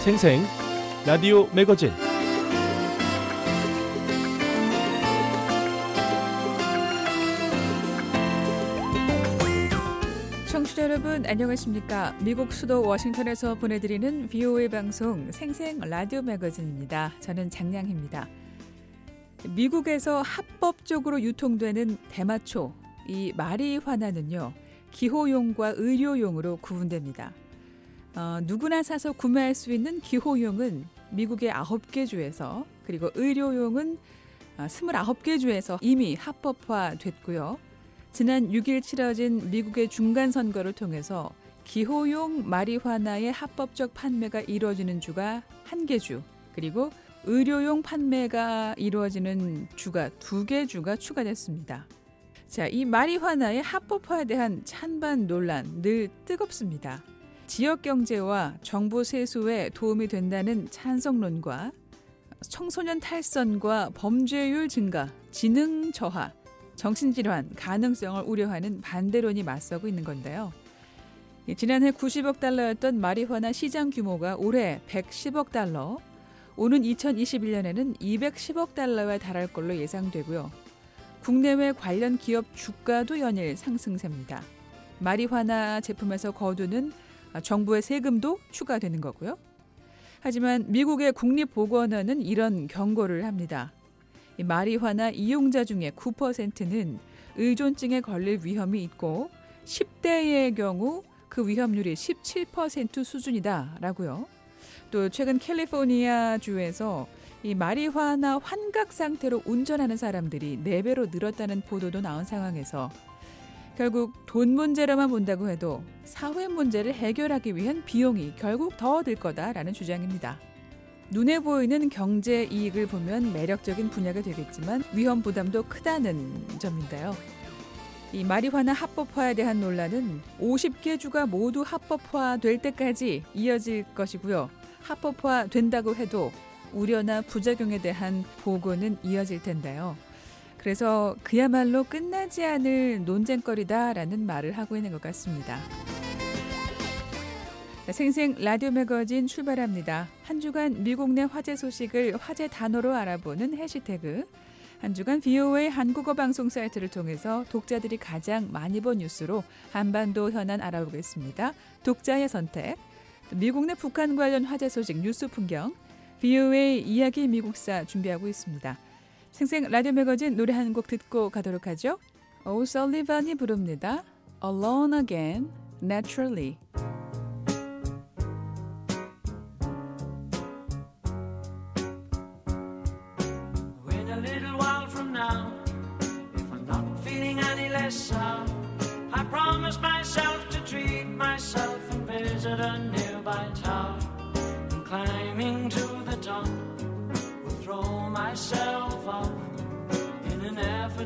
생생 라디오 매거진 청취자 여러분 안녕하십니까? 미국 수도 워싱턴에서 보내드리는 VOA 방송 생생 라디오 매거진입니다. 저는 장량입니다. 미국에서 합법적으로 유통되는 대마초, 이 마리화나는요 기호용과 의료용으로 구분됩니다. 어, 누구나 사서 구매할 수 있는 기호용은 미국의 9개 주에서 그리고 의료용은 29개 어, 주에서 이미 합법화됐고요. 지난 6일 치러진 미국의 중간 선거를 통해서 기호용 마리화나의 합법적 판매가 이루어지는 주가 한 개 주, 그리고 의료용 판매가 이루어지는 주가 두 개 주가 추가됐습니다. 자, 이 마리화나의 합법화에 대한 찬반 논란 늘 뜨겁습니다. 지역 경제와 정부 세수에 도움이 된다는 찬성론과 청소년 탈선과 범죄율 증가, 지능 저하, 정신질환 가능성을 우려하는 반대론이 맞서고 있는 건데요. 지난해 90억 달러였던 마리화나 시장 규모가 올해 110억 달러, 오는 2021년에는 210억 달러에 달할 걸로 예상되고요. 국내외 관련 기업 주가도 연일 상승세입니다. 마리화나 제품에서 거두는 정부의 세금도 추가되는 거고요. 하지만 미국의 국립보건원은 이런 경고를 합니다. 마리화나 이용자 중에 9%는 의존증에 걸릴 위험이 있고 10대의 경우 그 위험률이 17% 수준이다라고요. 또 최근 캘리포니아 주에서 이 마리화나 환각 상태로 운전하는 사람들이 4배로 늘었다는 보도도 나온 상황에서 결국 돈 문제로만 본다고 해도 사회 문제를 해결하기 위한 비용이 결국 더 들 거다라는 주장입니다. 눈에 보이는 경제 이익을 보면 매력적인 분야가 되겠지만 위험 부담도 크다는 점인데요. 이 마리화나 합법화에 대한 논란은 50개 주가 모두 합법화될 때까지 이어질 것이고요. 합법화 된다고 해도 우려나 부작용에 대한 보고는 이어질 텐데요. 그래서 그야말로 끝나지 않을 논쟁거리다라는 말을 하고 있는 것 같습니다. 생생 라디오 매거진 출발합니다. 한 주간 미국 내 화제 소식을 화제 단어로 알아보는 해시태그. 한 주간 VOA 한국어 방송 사이트를 통해서 독자들이 가장 많이 본 뉴스로 한반도 현안 알아보겠습니다. 독자의 선택. 미국 내 북한 관련 화제 소식 뉴스 풍경. VOA 이야기 미국사 준비하고 있습니다. 생생 라디오 매거진 노래 한 곡 듣고 가도록 하죠. 오 설리반이 부릅니다. Alone Again, Naturally.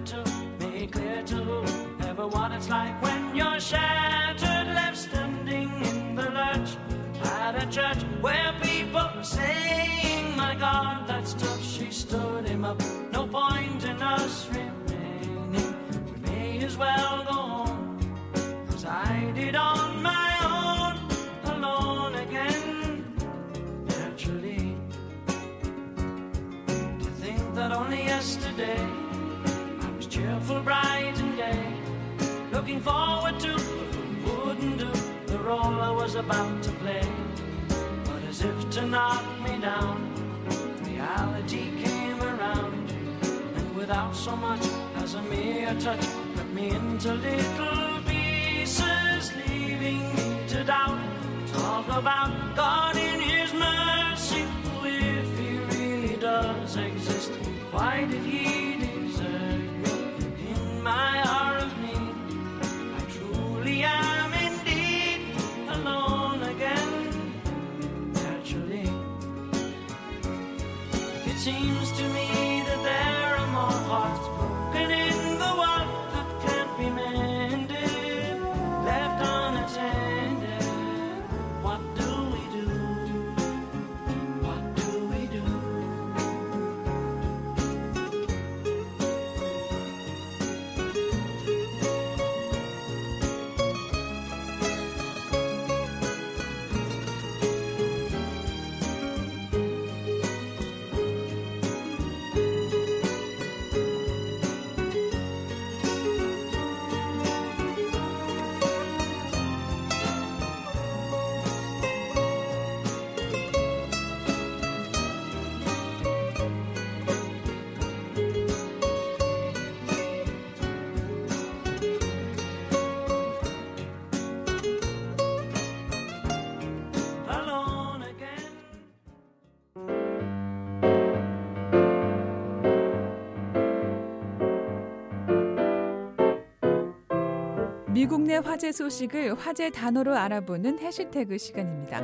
To make clear to what it's like when you're shattered, left standing in the lurch at a church where people are saying, My God, that's tough. She stood him up. No point in us remaining. We may as well go on. Cause I did on my own, alone again, naturally. To think that only yesterday cheerful, bright, and gay, looking forward to wouldn't do the role I was about to play. But as if to knock me down, reality came around, and without so much as a mere touch, cut me into little pieces, leaving me to doubt. Talk about God in His mercy, if He really does exist. Why did He seem 국내 화제 소식을 화제 단어로 알아보는 hashtag 시간입니다.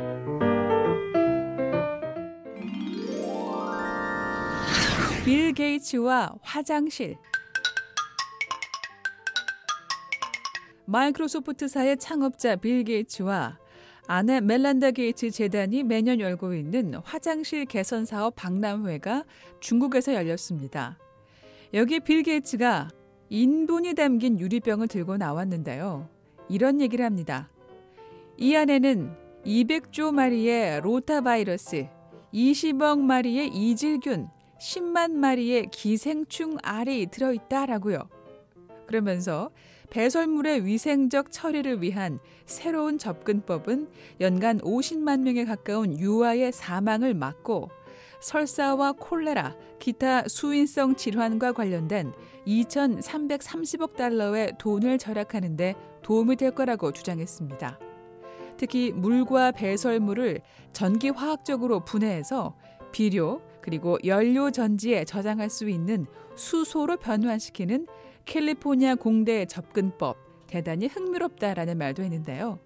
빌 게이츠와 화장실. 마이크로소프트사의 창업자 빌 게이츠와 아내 멜린다 게이츠 재단이 매년 열고 있는 화장실 개선 사업 박람회가 중국에서 열렸습니다. 여기 빌 게이츠가 인분이 담긴 유리병을 들고 나왔는데요. 이런 얘기를 합니다. 이 안에는 200조 마리의 로타바이러스, 20억 마리의 이질균, 10만 마리의 기생충 알이 들어있다라고요. 그러면서 배설물의 위생적 처리를 위한 새로운 접근법은 연간 50만 명에 가까운 유아의 사망을 막고 설사와 콜레라, 기타 수인성 질환과 관련된 2,330억 달러의 돈을 절약하는 데 도움이 될 거라고 주장했습니다. 특히 물과 배설물을 전기화학적으로 분해해서 비료 그리고 연료 전지에 저장할 수 있는 수소로 변환시키는 캘리포니아 공대의 접근법 대단히 흥미롭다라는 말도 했는데요.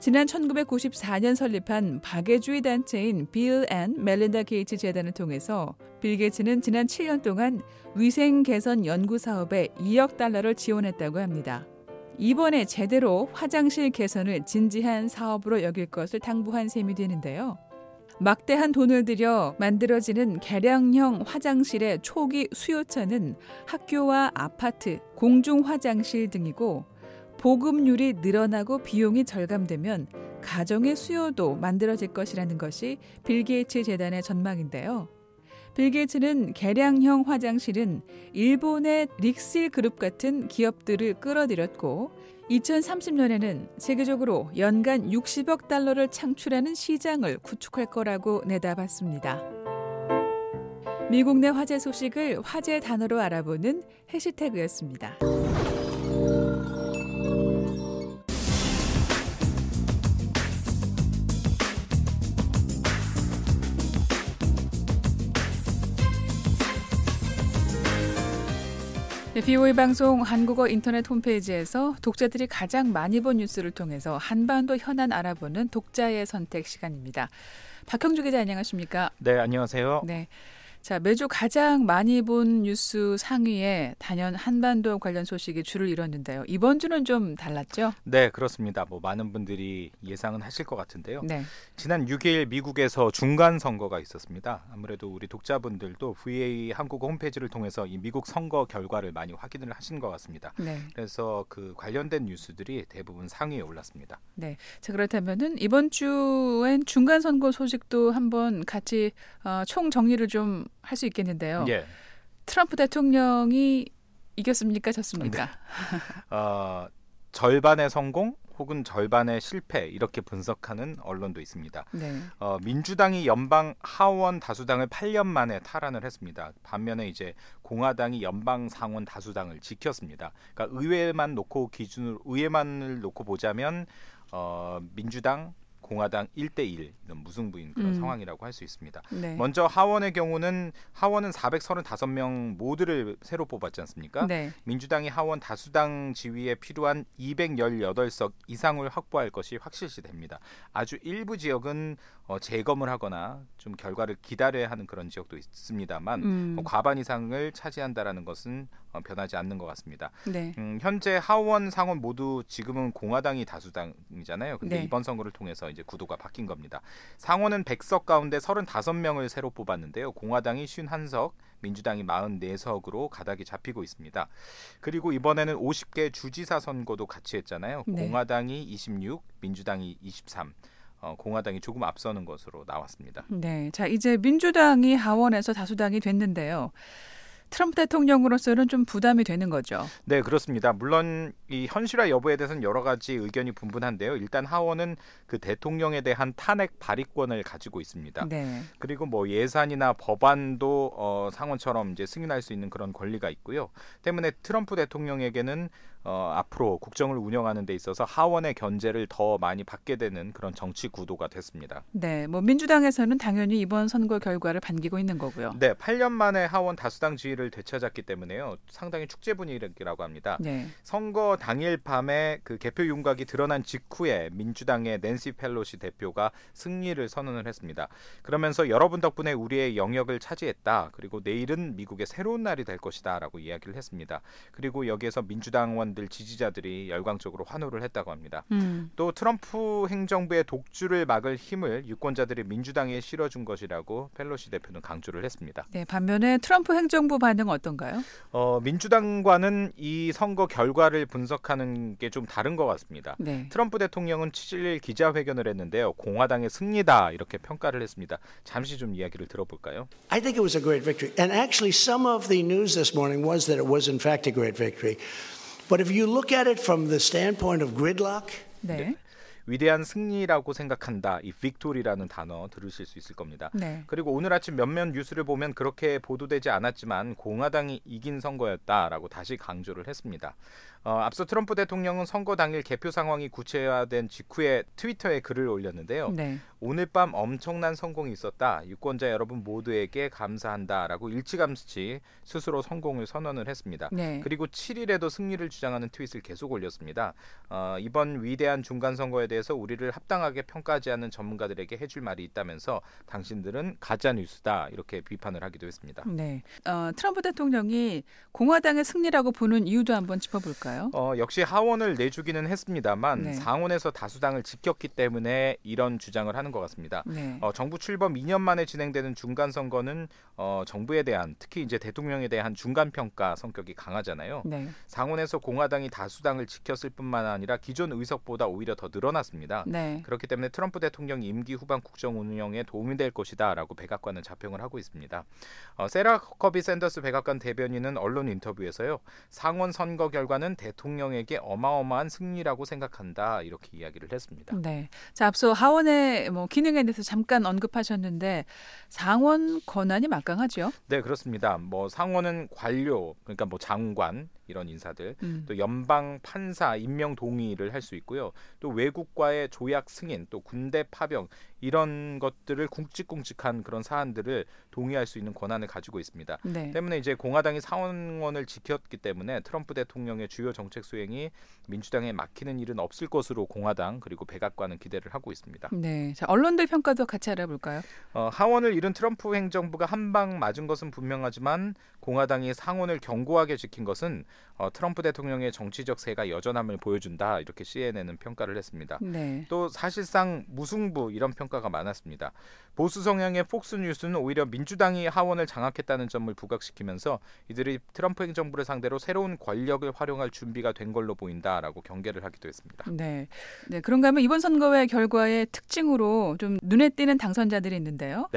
지난 1994년 설립한 박애주의 단체인 빌 앤 멜린다 게이츠 재단을 통해서 빌 게이츠는 지난 7년 동안 위생 개선 연구 사업에 2억 달러를 지원했다고 합니다. 이번에 제대로 화장실 개선을 진지한 사업으로 여길 것을 당부한 셈이 되는데요. 막대한 돈을 들여 만들어지는 개량형 화장실의 초기 수요처는 학교와 아파트, 공중 화장실 등이고 보급률이 늘어나고 비용이 절감되면 가정의 수요도 만들어질 것이라는 것이 빌 게이츠 재단의 전망인데요. 빌 게이츠는 개량형 화장실은 일본의 릭실 그룹 같은 기업들을 끌어들였고 2030년에는 세계적으로 연간 60억 달러를 창출하는 시장을 구축할 거라고 내다봤습니다. 미국 내 화제 소식을 화제 단어로 알아보는 해시태그였습니다. 네, BOA 방송 한국어 인터넷 홈페이지에서 독자들이 가장 많이 본 뉴스를 통해서 한반도 현안 알아보는 독자의 선택 시간입니다. 박형주 기자 안녕하십니까? 네, 안녕하세요. 네. 자, 매주 가장 많이 본 뉴스 상위에 단연 한반도 관련 소식이 줄을 이뤘는데요. 이번 주는 좀 달랐죠? 네, 그렇습니다. 뭐 많은 분들이 예상은 하실 것 같은데요. 네. 지난 6일 미국에서 중간 선거가 있었습니다. 아무래도 우리 독자분들도 VA 한국 홈페이지를 통해서 이 미국 선거 결과를 많이 확인을 하신 것 같습니다. 네. 그래서 그 관련된 뉴스들이 대부분 상위에 올랐습니다. 네. 자, 그렇다면은 이번 주엔 중간 선거 소식도 한번 같이 어, 총 정리를 좀 할 수 있겠는데요. 예. 트럼프 대통령이 이겼습니까? 졌습니까? 네. 어, 절반의 성공 혹은 절반의 실패 이렇게 분석하는 언론도 있습니다. 네. 어, 민주당이 연방 하원 다수당을 8년 만에 탈환을 했습니다. 반면에 이제 공화당이 연방 상원 다수당을 지켰습니다. 그러니까 의회만 놓고 기준으로 의회만을 놓고 보자면 어, 민주당 공화당 1대 1 이런 무승부인 그런 음. 상황이라고 할 수 있습니다. 네. 먼저 하원의 경우는 하원은 435명 모두를 새로 뽑았지 않습니까? 네. 민주당이 하원 다수당 지위에 필요한 218석 이상을 확보할 것이 확실시 됩니다. 아주 일부 지역은 어, 재검을 하거나 좀 결과를 기다려야 하는 그런 지역도 있습니다만 음. 어, 과반 이상을 차지한다라는 것은 어, 변하지 않는 것 같습니다. 네. 음, 현재 하원 상원 모두 지금은 공화당이 다수당이잖아요. 근데 네. 이번 선거를 통해서 이제 구도가 바뀐 겁니다. 상원은 100석 가운데 35명을 새로 뽑았는데요. 공화당이 51석, 민주당이 44석으로 가닥이 잡히고 있습니다. 그리고 이번에는 50개 주지사 선거도 같이 했잖아요. 네. 공화당이 26, 민주당이 23. 어, 공화당이 조금 앞서는 것으로 나왔습니다. 네. 자, 이제 민주당이 하원에서 다수당이 됐는데요. 트럼프 대통령으로서는 좀 부담이 되는 거죠. 네, 그렇습니다. 물론 이 현실화 여부에 대해서는 여러 가지 의견이 분분한데요. 일단 하원은 그 대통령에 대한 탄핵 발의권을 가지고 있습니다. 네. 그리고 뭐 예산이나 법안도 어, 상원처럼 이제 승인할 수 있는 그런 권리가 있고요. 때문에 트럼프 대통령에게는 어, 앞으로 국정을 운영하는 데 있어서 하원의 견제를 더 많이 받게 되는 그런 정치 구도가 됐습니다. 네. 뭐 민주당에서는 당연히 이번 선거 결과를 반기고 있는 거고요. 네, 8년 만에 하원 다수당 지위를 되찾았기 때문에요. 상당히 축제 분위기라고 합니다. 네. 선거 당일 밤에 그 개표 윤곽이 드러난 직후에 민주당의 낸시 펠로시 대표가 승리를 선언을 했습니다. 그러면서 여러분 덕분에 우리의 영역을 차지했다. 그리고 내일은 미국의 새로운 날이 될 것이다라고 이야기를 했습니다. 그리고 여기에서 민주당원 들 지지자들이 열광적으로 환호를 했다고 합니다. 음. 또 트럼프 행정부의 독주를 막을 힘을 유권자들이 민주당에 실어준 것이라고 펠로시 대표는 강조를 했습니다. 네, 반면에 트럼프 행정부 반응은 어떤가요? 어, 민주당과는 이 선거 결과를 분석하는 게 좀 다른 것 같습니다. 네. 트럼프 대통령은 7일 기자회견을 했는데요. 공화당의 승리다 이렇게 평가를 했습니다. 잠시 좀 이야기를 들어볼까요? I think it was a great victory. And actually, some of the news this morning was that it was, in fact, a great victory. But if you look at it from the standpoint of gridlock, 네. 위대한 승리라고 생각한다. 이 빅토리라는 단어 들으실 수 있을 겁니다. 네. 그리고 오늘 아침 몇몇 뉴스를 보면 그렇게 보도되지 않았지만 공화당이 이긴 선거였다라고 다시 강조를 했습니다. 어, 앞서 트럼프 대통령은 선거 당일 개표 상황이 구체화된 직후에 트위터에 글을 올렸는데요. 네. 오늘 밤 엄청난 성공이 있었다. 유권자 여러분 모두에게 감사한다라고 일찌감치 스스로 성공을 선언을 했습니다. 네. 그리고 7일에도 승리를 주장하는 트윗을 계속 올렸습니다. 어, 이번 위대한 중간 선거에 대해서 우리를 합당하게 평가하지 않는 전문가들에게 해줄 말이 있다면서 당신들은 가짜 뉴스다 이렇게 비판을 하기도 했습니다. 네. 어, 트럼프 대통령이 공화당의 승리라고 보는 이유도 한번 짚어볼까요? 어, 역시 하원을 내주기는 했습니다만 네. 상원에서 다수당을 지켰기 때문에 이런 주장을 하는 것 같습니다. 네. 어, 정부 출범 2년 만에 진행되는 중간 선거는 어, 정부에 대한 특히 이제 대통령에 대한 중간 평가 성격이 강하잖아요. 네. 상원에서 공화당이 다수당을 지켰을 뿐만 아니라 기존 의석보다 오히려 더 늘어났습니다. 네. 그렇기 때문에 트럼프 대통령 임기 후반 국정 운영에 도움이 될 것이다라고 백악관은 자평을 하고 있습니다. 어, 세라 커비 샌더스 백악관 대변인은 언론 인터뷰에서요 상원 선거 결과는 대통령에게 어마어마한 승리라고 생각한다 이렇게 이야기를 했습니다. 네. 자, 앞서 하원의 뭐 기능에 대해서 잠깐 언급하셨는데 상원 권한이 막강하죠. 네 그렇습니다. 뭐 상원은 관료 그러니까 뭐 장관 이런 인사들 음. 또 연방 판사 임명 동의를 할 수 있고요. 또 외국과의 조약 승인, 또 군대 파병 이런 것들을 굵직굵직한 그런 사안들을 동의할 수 있는 권한을 가지고 있습니다. 네. 때문에 이제 공화당이 상원을 지켰기 때문에 트럼프 대통령의 주요 정책 수행이 민주당에 막히는 일은 없을 것으로 공화당 그리고 백악관은 기대를 하고 있습니다. 네. 자, 언론들 평가도 같이 알아볼까요? 어, 하원을 잃은 트럼프 행정부가 한 방 맞은 것은 분명하지만 공화당이 상원을 견고하게 지킨 것은 어, 트럼프 대통령의 정치적 세가 여전함을 보여준다 이렇게 CNN은 평가를 했습니다. 네. 또 사실상 무승부 이런 평 가가 많았습니다. 보수 성향의 폭스뉴스는 오히려 민주당이 하원을 장악했다는 점을 부각시키면서 이들이 트럼프 행정부를 상대로 새로운 권력을 활용할 준비가 된 걸로 보인다라고 경계를 하기도 했습니다. 네. 네. 그런가 하면 이번 선거의 결과의 특징으로 좀 눈에 띄는 당선자들이 있는데요.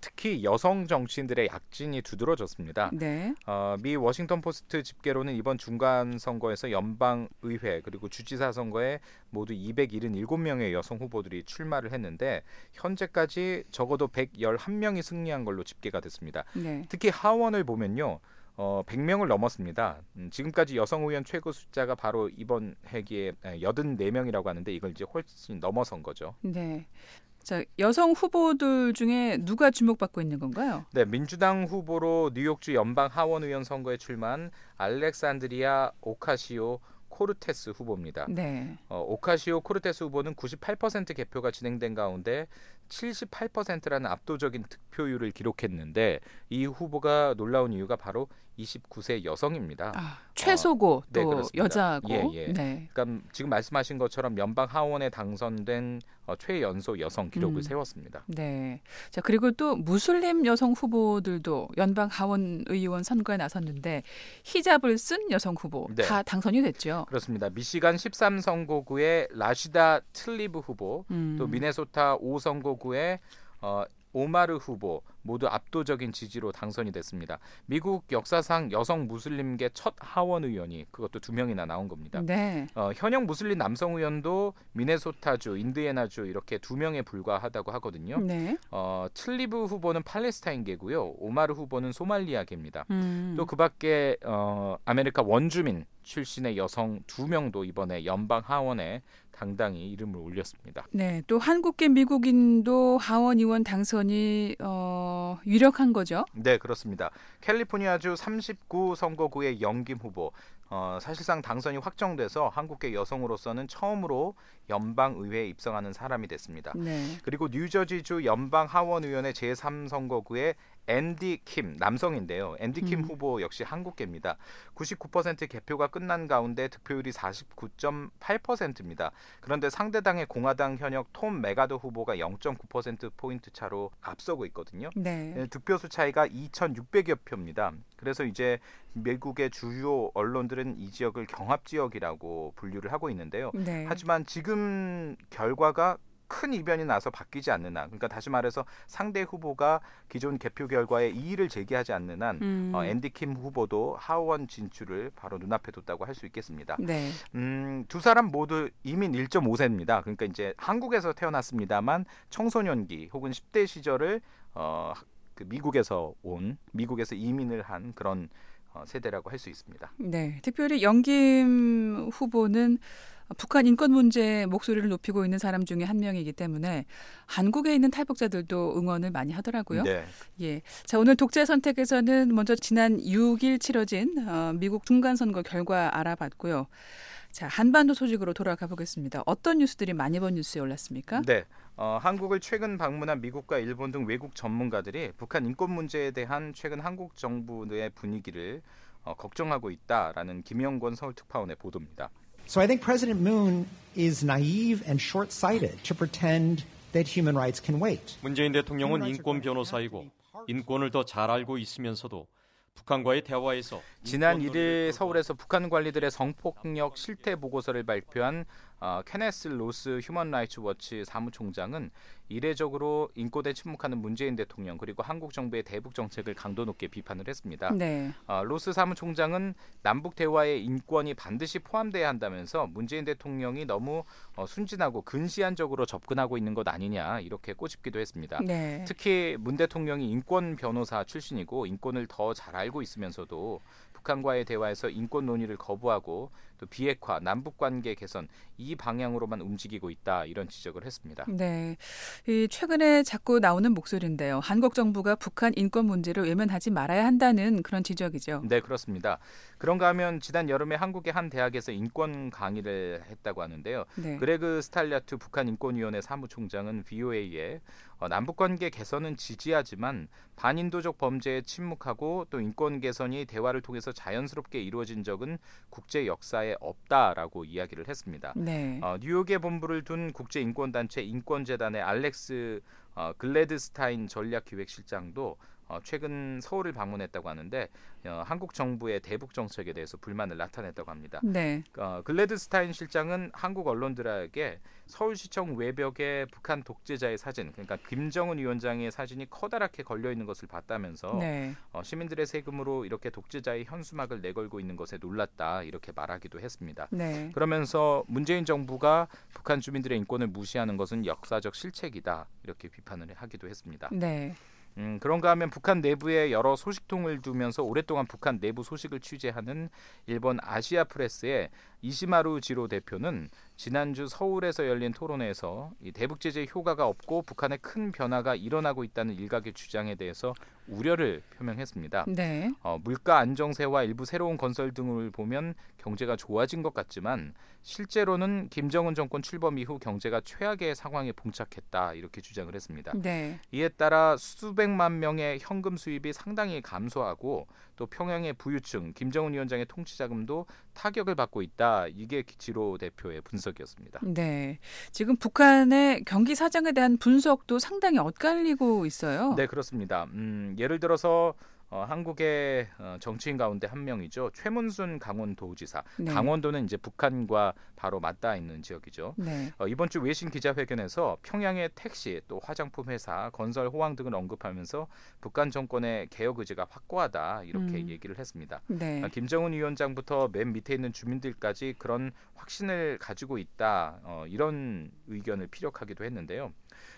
특히 여성 정치인들의 약진이 두드러졌습니다. 네. 어, 미 워싱턴 포스트 집계로는 이번 중간 선거에서 연방 의회 그리고 주지사 선거에 모두 277명의 여성 후보들이 출마를 했는데 현재까지 적어도 111명이 승리한 걸로 집계가 됐습니다. 네. 특히 하원을 보면요. 어, 100명을 넘었습니다. 음, 지금까지 여성 의원 최고 숫자가 바로 이번 회기에 84명이라고 하는데 이걸 이제 훨씬 넘어선 거죠. 네. 자, 여성 후보들 중에 누가 주목받고 있는 건가요? 네, 민주당 후보로 뉴욕주 연방 하원 의원 선거에 출마한 알렉산드리아 오카시오 코르테스 후보입니다. 네. 어, 오카시오 코르테스 후보는 98% 개표가 진행된 가운데 78%라는 압도적인 득표율을 기록했는데 이 후보가 놀라운 이유가 바로 29세 여성입니다. 아, 최소고 네, 또 그렇습니다. 여자고. 예, 예. 네. 그러니까 지금 말씀하신 것처럼 연방 하원에 당선된 어, 최연소 여성 기록을 음. 세웠습니다. 네. 자, 그리고 또 무슬림 여성 후보들도 연방 하원 의원 선거에 나섰는데 히잡을 쓴 여성 후보 네. 다 당선이 됐죠. 그렇습니다. 미시간 13 선거구의 라시다 틀리브 후보, 음. 또 미네소타 5 선거구의 어, 오마르 후보 모두 압도적인 지지로 당선이 됐습니다. 미국 역사상 여성 무슬림계 첫 하원 의원이 그것도 두 명이나 나온 겁니다. 네. 어, 현역 무슬림 남성 의원도 미네소타주, 인디애나주 이렇게 두 명에 불과하다고 하거든요. 네. 어, 틀리브 후보는 팔레스타인계고요. 오마르 후보는 소말리아계입니다. 음. 또 그 밖에 어, 아메리카 원주민 출신의 여성 두 명도 이번에 연방 하원에 당당히 이름을 올렸습니다. 네, 또 한국계 미국인도 하원 의원 당선이 어, 어, 유력한 거죠. 네, 그렇습니다. 캘리포니아주 39 선거구의 영김 후보 어, 사실상 당선이 확정돼서 한국계 여성으로서는 처음으로 연방 의회에 입성하는 사람이 됐습니다. 네. 그리고 뉴저지주 연방 하원 의원의 제3선거구의 앤디 킴 남성인데요. 앤디 킴 음. 후보 역시 한국계입니다. 99% 개표가 끝난 가운데 득표율이 49.8%입니다. 그런데 상대당의 공화당 현역 톰 메가더 후보가 0.9% 포인트 차로 앞서고 있거든요. 네. 예, 득표수 차이가 2,600여 표입니다. 그래서 이제 미국의 주요 언론들은 이 지역을 경합 지역이라고 분류를 하고 있는데요. 네. 하지만 지금 결과가 큰 이변이 나서 바뀌지 않는 한, 그러니까 다시 말해서 상대 후보가 기존 개표 결과에 이의를 제기하지 않는 한 음. 어, 앤디 킴 후보도 하원 진출을 바로 눈앞에 뒀다고 할 수 있겠습니다. 네. 음, 두 사람 모두 이민 1.5세입니다. 그러니까 이제 한국에서 태어났습니다만 청소년기 혹은 10대 시절을 어, 그 미국에서 온 미국에서 이민을 한 그런 어, 세대라고 할 수 있습니다. 네. 특별히 영김 후보는 북한 인권 문제에 목소리를 높이고 있는 사람 중에 한 명이기 때문에 한국에 있는 탈북자들도 응원을 많이 하더라고요. 네. 예. 자, 오늘 독재 선택에서는 먼저 지난 6일 치러진 어, 미국 중간선거 결과 알아봤고요. 자, 한반도 소식으로 돌아가 보겠습니다. 어떤 뉴스들이 많이 본 뉴스에 올랐습니까? 네. 어, 한국을 최근 방문한 미국과 일본 등 외국 전문가들이 북한 인권 문제에 대한 최근 한국 정부 의 분위기를 어, 걱정하고 있다라는 김영권 서울 특파원의 보도입니다. So I think President Moon is naive and short-sighted to pretend that human rights can wait. 문재인 대통령은 인권 변호사이고 인권을 더 잘 알고 있으면서도 북한과의 대화에서 지난 인권 1일 논의를 서울에서 북한 관리들의 성폭력 실태 보고서를 발표한 어, 케네스 로스 휴먼 라이츠 워치 사무총장은 이례적으로 인권에 침묵하는 문재인 대통령 그리고 한국 정부의 대북 정책을 강도 높게 비판을 했습니다. 네. 어, 로스 사무총장은 남북 대화에 인권이 반드시 포함돼야 한다면서 문재인 대통령이 너무 어, 순진하고 근시안적으로 접근하고 있는 것 아니냐 이렇게 꼬집기도 했습니다. 네. 특히 문 대통령이 인권 변호사 출신이고 인권을 더 잘 알고 있으면서도 북한과의 대화에서 인권 논의를 거부하고 또 비핵화, 남북 관계 개선 이 방향으로만 움직이고 있다 이런 지적을 했습니다. 네. 이 최근에 자꾸 나오는 목소리인데요. 한국 정부가 북한 인권 문제를 외면하지 말아야 한다는 그런 지적이죠. 네, 그렇습니다. 그런가 하면 지난 여름에 한국의 한 대학에서 인권 강의를 했다고 하는데요. 네. 그레그 스칼라튜 북한 인권위원회 사무총장은 VOA에 어, 남북 관계 개선은 지지하지만 반인도적 범죄에 침묵하고 또 인권 개선이 대화를 통해서 자연스럽게 이루어진 적은 국제 역사에 없다라고 이야기를 했습니다. 네. 어, 뉴욕에 본부를 둔 국제 인권 단체 인권재단의 알렉스 어, 글래드스타인 전략기획실장도 어, 최근 서울을 방문했다고 하는데 어, 한국 정부의 대북 정책에 대해서 불만을 나타냈다고 합니다. 네. 어, 글래드스타인 실장은 한국 언론들에게 서울시청 외벽에 북한 독재자의 사진, 그러니까 김정은 위원장의 사진이 커다랗게 걸려 있는 것을 봤다면서 네. 어, 시민들의 세금으로 이렇게 독재자의 현수막을 내걸고 있는 것에 놀랐다 이렇게 말하기도 했습니다. 네. 그러면서 문재인 정부가 북한 주민들의 인권을 무시하는 것은 역사적 실책이다 이렇게 비판을 하기도 했습니다. 네. 음, 그런가 하면 북한 내부에 여러 소식통을 두면서 오랫동안 북한 내부 소식을 취재하는 일본 아시아 프레스의 이시마루 지로 대표는 지난주 서울에서 열린 토론회에서 이 대북 제재 효과가 없고 북한에 큰 변화가 일어나고 있다는 일각의 주장에 대해서 우려를 표명했습니다. 네. 어, 물가 안정세와 일부 새로운 건설 등을 보면 경제가 좋아진 것 같지만 실제로는 김정은 정권 출범 이후 경제가 최악의 상황에 봉착했다 이렇게 주장을 했습니다. 네. 이에 따라 수백만 명의 현금 수입이 상당히 감소하고 또 평양의 부유층 김정은 위원장의 통치 자금도 타격을 받고 있다. 이게 지로 대표의 분석이었습니다. 네. 지금 북한의 경기 사정에 대한 분석도 상당히 엇갈리고 있어요. 네, 그렇습니다. 음, 예를 들어서 어, 한국의 어, 정치인 가운데 한 명이죠. 최문순 강원도지사. 네. 강원도는 이제 북한과 바로 맞닿아 있는 지역이죠. 네. 어, 이번 주 외신 기자회견에서 평양의 택시 또 화장품 회사, 건설 호황 등을 언급하면서 북한 정권의 개혁 의지가 확고하다 이렇게 음. 얘기를 했습니다. 네. 아, 김정은 위원장부터 맨 밑에 있는 주민들까지 그런 확신을 가지고 있다 어, 이런 의견을 피력하기도 했는데요.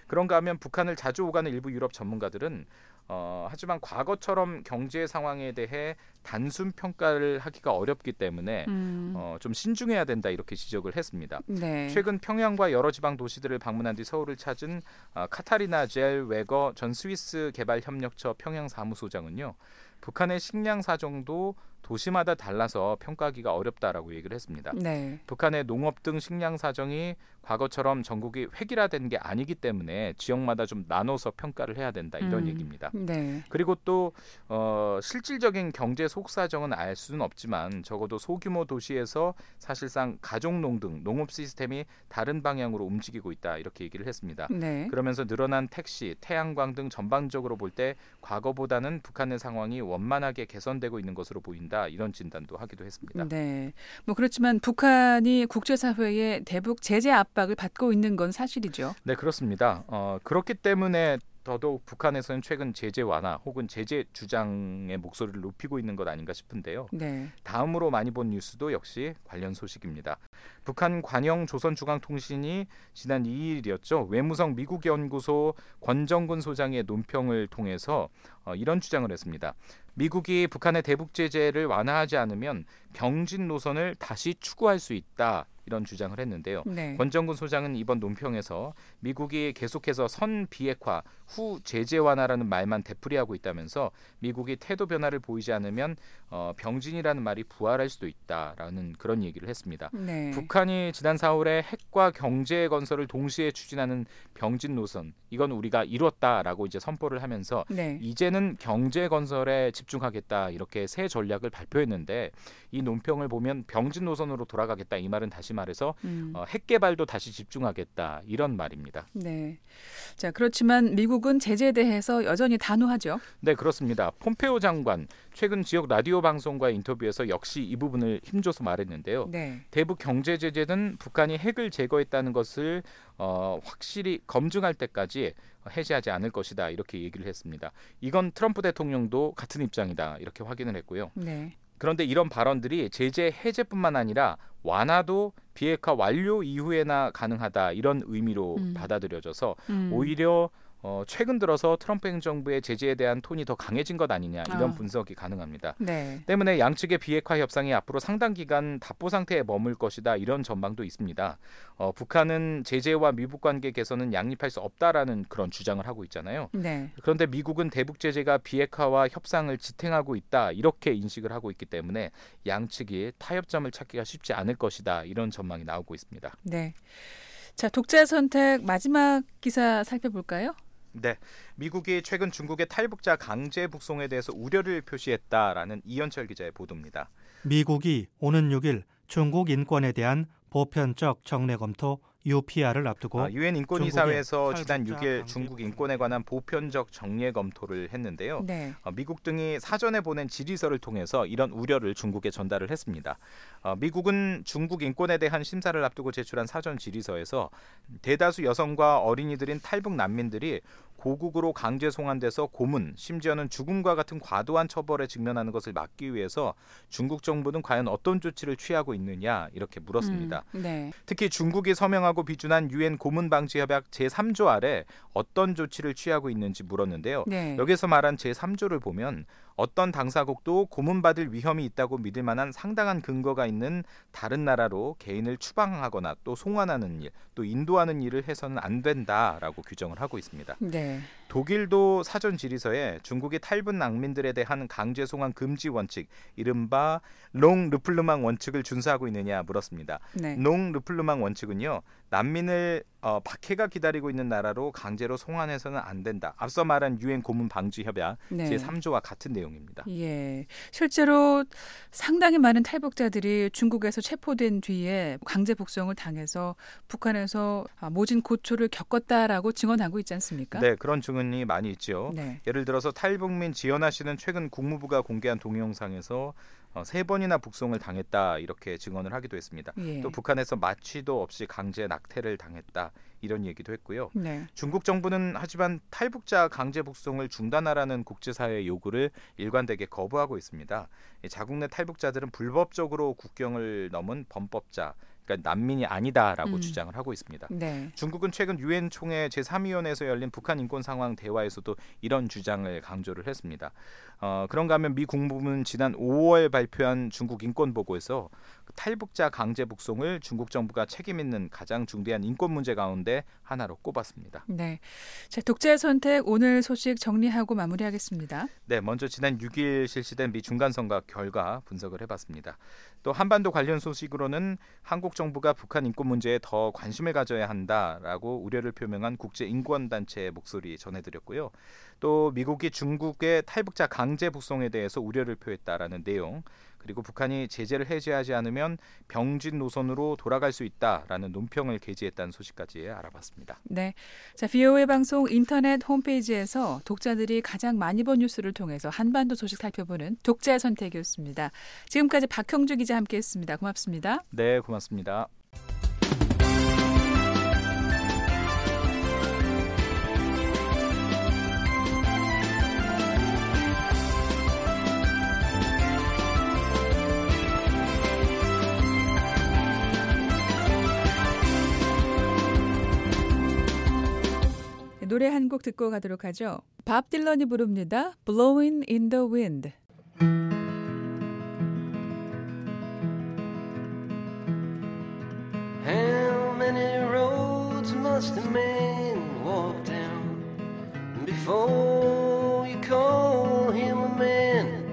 그런가 하면 북한을 자주 오가는 일부 유럽 전문가들은 어, 하지만 과거처럼 경제 상황에 대해 단순 평가를 하기가 어렵기 때문에 음. 어, 좀 신중해야 된다 이렇게 지적을 했습니다. 네. 최근 평양과 여러 지방 도시들을 방문한 뒤 서울을 찾은 아, 카타리나 젤 웨거 전 스위스 개발 협력처 평양 사무소장은요. 북한의 식량 사정도 도시마다 달라서 평가하기가 어렵다라고 얘기를 했습니다. 네. 북한의 농업 등 식량 사정이 과거처럼 전국이 획일화된 게 아니기 때문에 지역마다 좀 나눠서 평가를 해야 된다 이런 음. 얘기입니다. 네. 그리고 또 어, 실질적인 경제 속사정은 알 수는 없지만 적어도 소규모 도시에서 사실상 가족농 등 농업 시스템이 다른 방향으로 움직이고 있다 이렇게 얘기를 했습니다. 네. 그러면서 늘어난 택시, 태양광 등 전반적으로 볼 때 과거보다는 북한의 상황이 원만하게 개선되고 있는 것으로 보인다 이런 진단도 하기도 했습니다. 네. 뭐 그렇지만 북한이 국제사회의 대북 제재 압박을 받고 있는 건 사실이죠. 네 그렇습니다. 어, 그렇기 때문에 더더욱 북한에서는 최근 제재 완화 혹은 제재 주장의 목소리를 높이고 있는 것 아닌가 싶은데요. 네. 다음으로 많이 본 뉴스도 역시 관련 소식입니다. 북한 관영 조선중앙통신이 지난 2일이었죠. 외무성 미국 연구소 권정근 소장의 논평을 통해서 어, 이런 주장을 했습니다. 미국이 북한의 대북 제재를 완화하지 않으면 병진 노선을 다시 추구할 수 있다. 이런 주장을 했는데요. 네. 권정근 소장은 이번 논평에서 미국이 계속해서 선 비핵화 후 제재 완화라는 말만 되풀이하고 있다면서 미국이 태도 변화를 보이지 않으면 어, 병진이라는 말이 부활할 수도 있다라는 그런 얘기를 했습니다. 네. 북한이 지난 4월에 핵과 경제 건설을 동시에 추진하는 병진 노선 이건 우리가 이뤘다라고 이제 선포를 하면서 네. 이제는 경제 건설에 집중하겠다 이렇게 새 전략을 발표했는데 이 논평을 보면 병진 노선으로 돌아가겠다 이 말은 다시 말 해서 음. 어, 핵 개발도 다시 집중하겠다 이런 말입니다. 네. 자, 그렇지만 미국은 제재에 대해서 여전히 단호하죠. 네 그렇습니다. 폼페오 장관 최근 지역 라디오 방송과의 인터뷰에서 역시 이 부분을 힘줘서 말했는데요. 네. 대북 경제 제재는 북한이 핵을 제거했다는 것을 어, 확실히 검증할 때까지 해제하지 않을 것이다 이렇게 얘기를 했습니다. 이건 트럼프 대통령도 같은 입장이다 이렇게 확인을 했고요. 네. 그런데 이런 발언들이 제재 해제뿐만 아니라 완화도 비핵화 완료 이후에나 가능하다 이런 의미로 음. 받아들여져서 음. 오히려 어, 최근 들어서 트럼프 행정부의 제재에 대한 톤이 더 강해진 것 아니냐 이런 아. 분석이 가능합니다. 네. 때문에 양측의 비핵화 협상이 앞으로 상당 기간 답보 상태에 머물 것이다 이런 전망도 있습니다. 어, 북한은 제재와 미북 관계 개선은 양립할 수 없다라는 그런 주장을 하고 있잖아요. 네. 그런데 미국은 대북 제재가 비핵화와 협상을 지탱하고 있다 이렇게 인식을 하고 있기 때문에 양측이 타협점을 찾기가 쉽지 않을 것이다 이런 전망이 나오고 있습니다. 네. 자, 독자 선택 마지막 기사 살펴볼까요? 네, 미국이 최근 중국의 탈북자 강제 북송에 대해서 우려를 표시했다라는 이현철 기자의 보도입니다. 미국이 오는 6일 중국 인권에 대한 보편적 정례 검토 UPR을 앞두고 아, 유엔 인권이사회에서 지난 탈북자 6일 강제 중국 인권에 관한 보편적 정례 검토를 했는데요. 네. 어, 미국 등이 사전에 보낸 질의서를 통해서 이런 우려를 중국에 전달을 했습니다. 어, 미국은 중국 인권에 대한 심사를 앞두고 제출한 사전 질의서에서 대다수 여성과 어린이들인 탈북 난민들이 고국으로 강제 송환돼서 고문, 심지어는 죽음과 같은 과도한 처벌에 직면하는 것을 막기 위해서 중국 정부는 과연 어떤 조치를 취하고 있느냐 이렇게 물었습니다. 음, 네. 특히 중국이 서명하고 비준한 유엔 고문 방지 협약 제3조 아래 어떤 조치를 취하고 있는지 물었는데요. 네. 여기서 말한 제3조를 보면 어떤 당사국도 고문받을 위험이 있다고 믿을 만한 상당한 근거가 있는 다른 나라로 개인을 추방하거나 또 송환하는 일, 또 인도하는 일을 해서는 안 된다라고 규정을 하고 있습니다. 네. 독일도 사전 질의서에 중국의 탈북 난민들에 대한 강제 송환 금지 원칙, 이른바 non-refoulement 원칙을 준수하고 있느냐 물었습니다. 네. non-refoulement 원칙은요 난민을 어, 박해가 기다리고 있는 나라로 강제로 송환해서는 안 된다. 앞서 말한 유엔 고문 방지 협약 네. 제 3조와 같은 내용입니다. 예. 실제로 상당히 많은 탈북자들이 중국에서 체포된 뒤에 강제 북송을 당해서 북한에서 아, 모진 고초를 겪었다라고 증언하고 있지 않습니까? 네 그런 증언 이 많이 있죠. 네. 예를 들어서 탈북민 지현아 씨는 최근 국무부가 공개한 동영상에서 어, 세 번이나 북송을 당했다 이렇게 증언을 하기도 했습니다. 예. 또 북한에서 마취도 없이 강제 낙태를 당했다 이런 얘기도 했고요. 네. 중국 정부는 하지만 탈북자 강제 북송을 중단하라는 국제사회의 요구를 일관되게 거부하고 있습니다. 이 자국 내 탈북자들은 불법적으로 국경을 넘은 범법자, 그러니까 난민이 아니다라고 음. 주장을 하고 있습니다. 네. 중국은 최근 유엔 총회 제3위원회에서 열린 북한 인권 상황 대화에서도 이런 주장을 강조를 했습니다. 어, 그런가 하면 미 국무부는 지난 5월 발표한 중국 인권 보고에서 탈북자 강제 북송을 중국 정부가 책임 있는 가장 중대한 인권 문제 가운데 하나로 꼽았습니다. 네. 자, 독자의 선택 오늘 소식 정리하고 마무리하겠습니다. 네, 먼저 지난 6일 실시된 미 중간 선거 결과 분석을 해 봤습니다. 또 한반도 관련 소식으로는 한국 정부가 북한 인권 문제에 더 관심을 가져야 한다라고 우려를 표명한 국제 인권 단체의 목소리 전해 드렸고요. 또 미국이 중국의 탈북자 강제 북송에 대해서 우려를 표했다라는 내용. 그리고 북한이 제재를 해제하지 않으면 병진 노선으로 돌아갈 수 있다라는 논평을 게재했다는 소식까지 알아봤습니다. 네. 자, VOA 방송 인터넷 홈페이지에서 독자들이 가장 많이 본 뉴스를 통해서 한반도 소식 살펴보는 독자의 선택이었습니다. 지금까지 박형주 기자 함께 했습니다. 고맙습니다. 네, 고맙습니다. 노래 한 곡 듣고 가도록 하죠. 밥 딜런이 부릅니다. Blowing in the Wind. How many roads must a man walk down before you call him a man?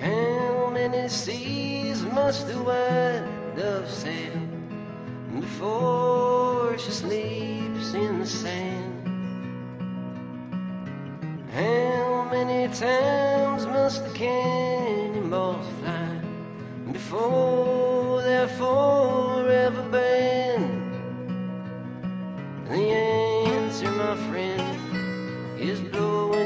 How many seas must the white dove sail before she sleeps in the sand? How many times must the cannonballs fly before they're forever banned? The answer, my friend, is blowing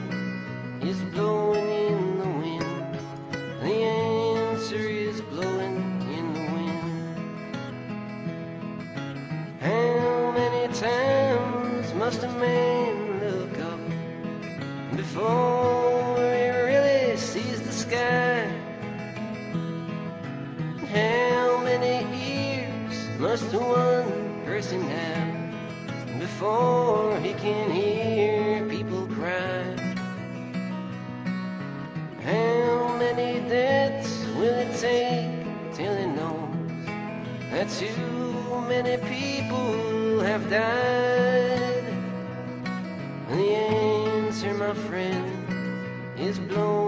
is blowing in the wind. The answer is blowing in the wind. How many times must a man look up before he really sees the sky? How many ears must one person have before he can hear deaths will it take till he knows that too many people have died? And the answer, my friend, is blowing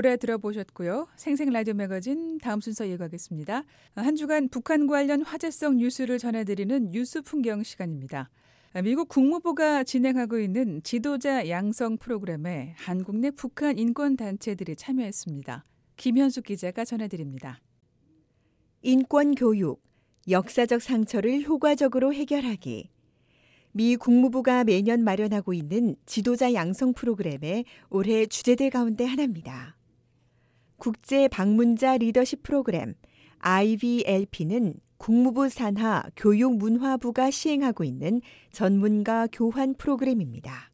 노래 들어보셨고요. 생생 라디오 매거진 다음 순서 이어가겠습니다. 한 주간 북한 관련 화제성 뉴스를 전해드리는 뉴스 풍경 시간입니다. 미국 국무부가 진행하고 있는 지도자 양성 프로그램에 한국 내 북한 인권 단체들이 참여했습니다. 김현숙 기자가 전해드립니다. 인권 교육, 역사적 상처를 효과적으로 해결하기. 미 국무부가 매년 마련하고 있는 지도자 양성 프로그램의 올해 주제들 가운데 하나입니다. 국제 방문자 리더십 프로그램 IVLP는 국무부 산하 교육문화부가 시행하고 있는 전문가 교환 프로그램입니다.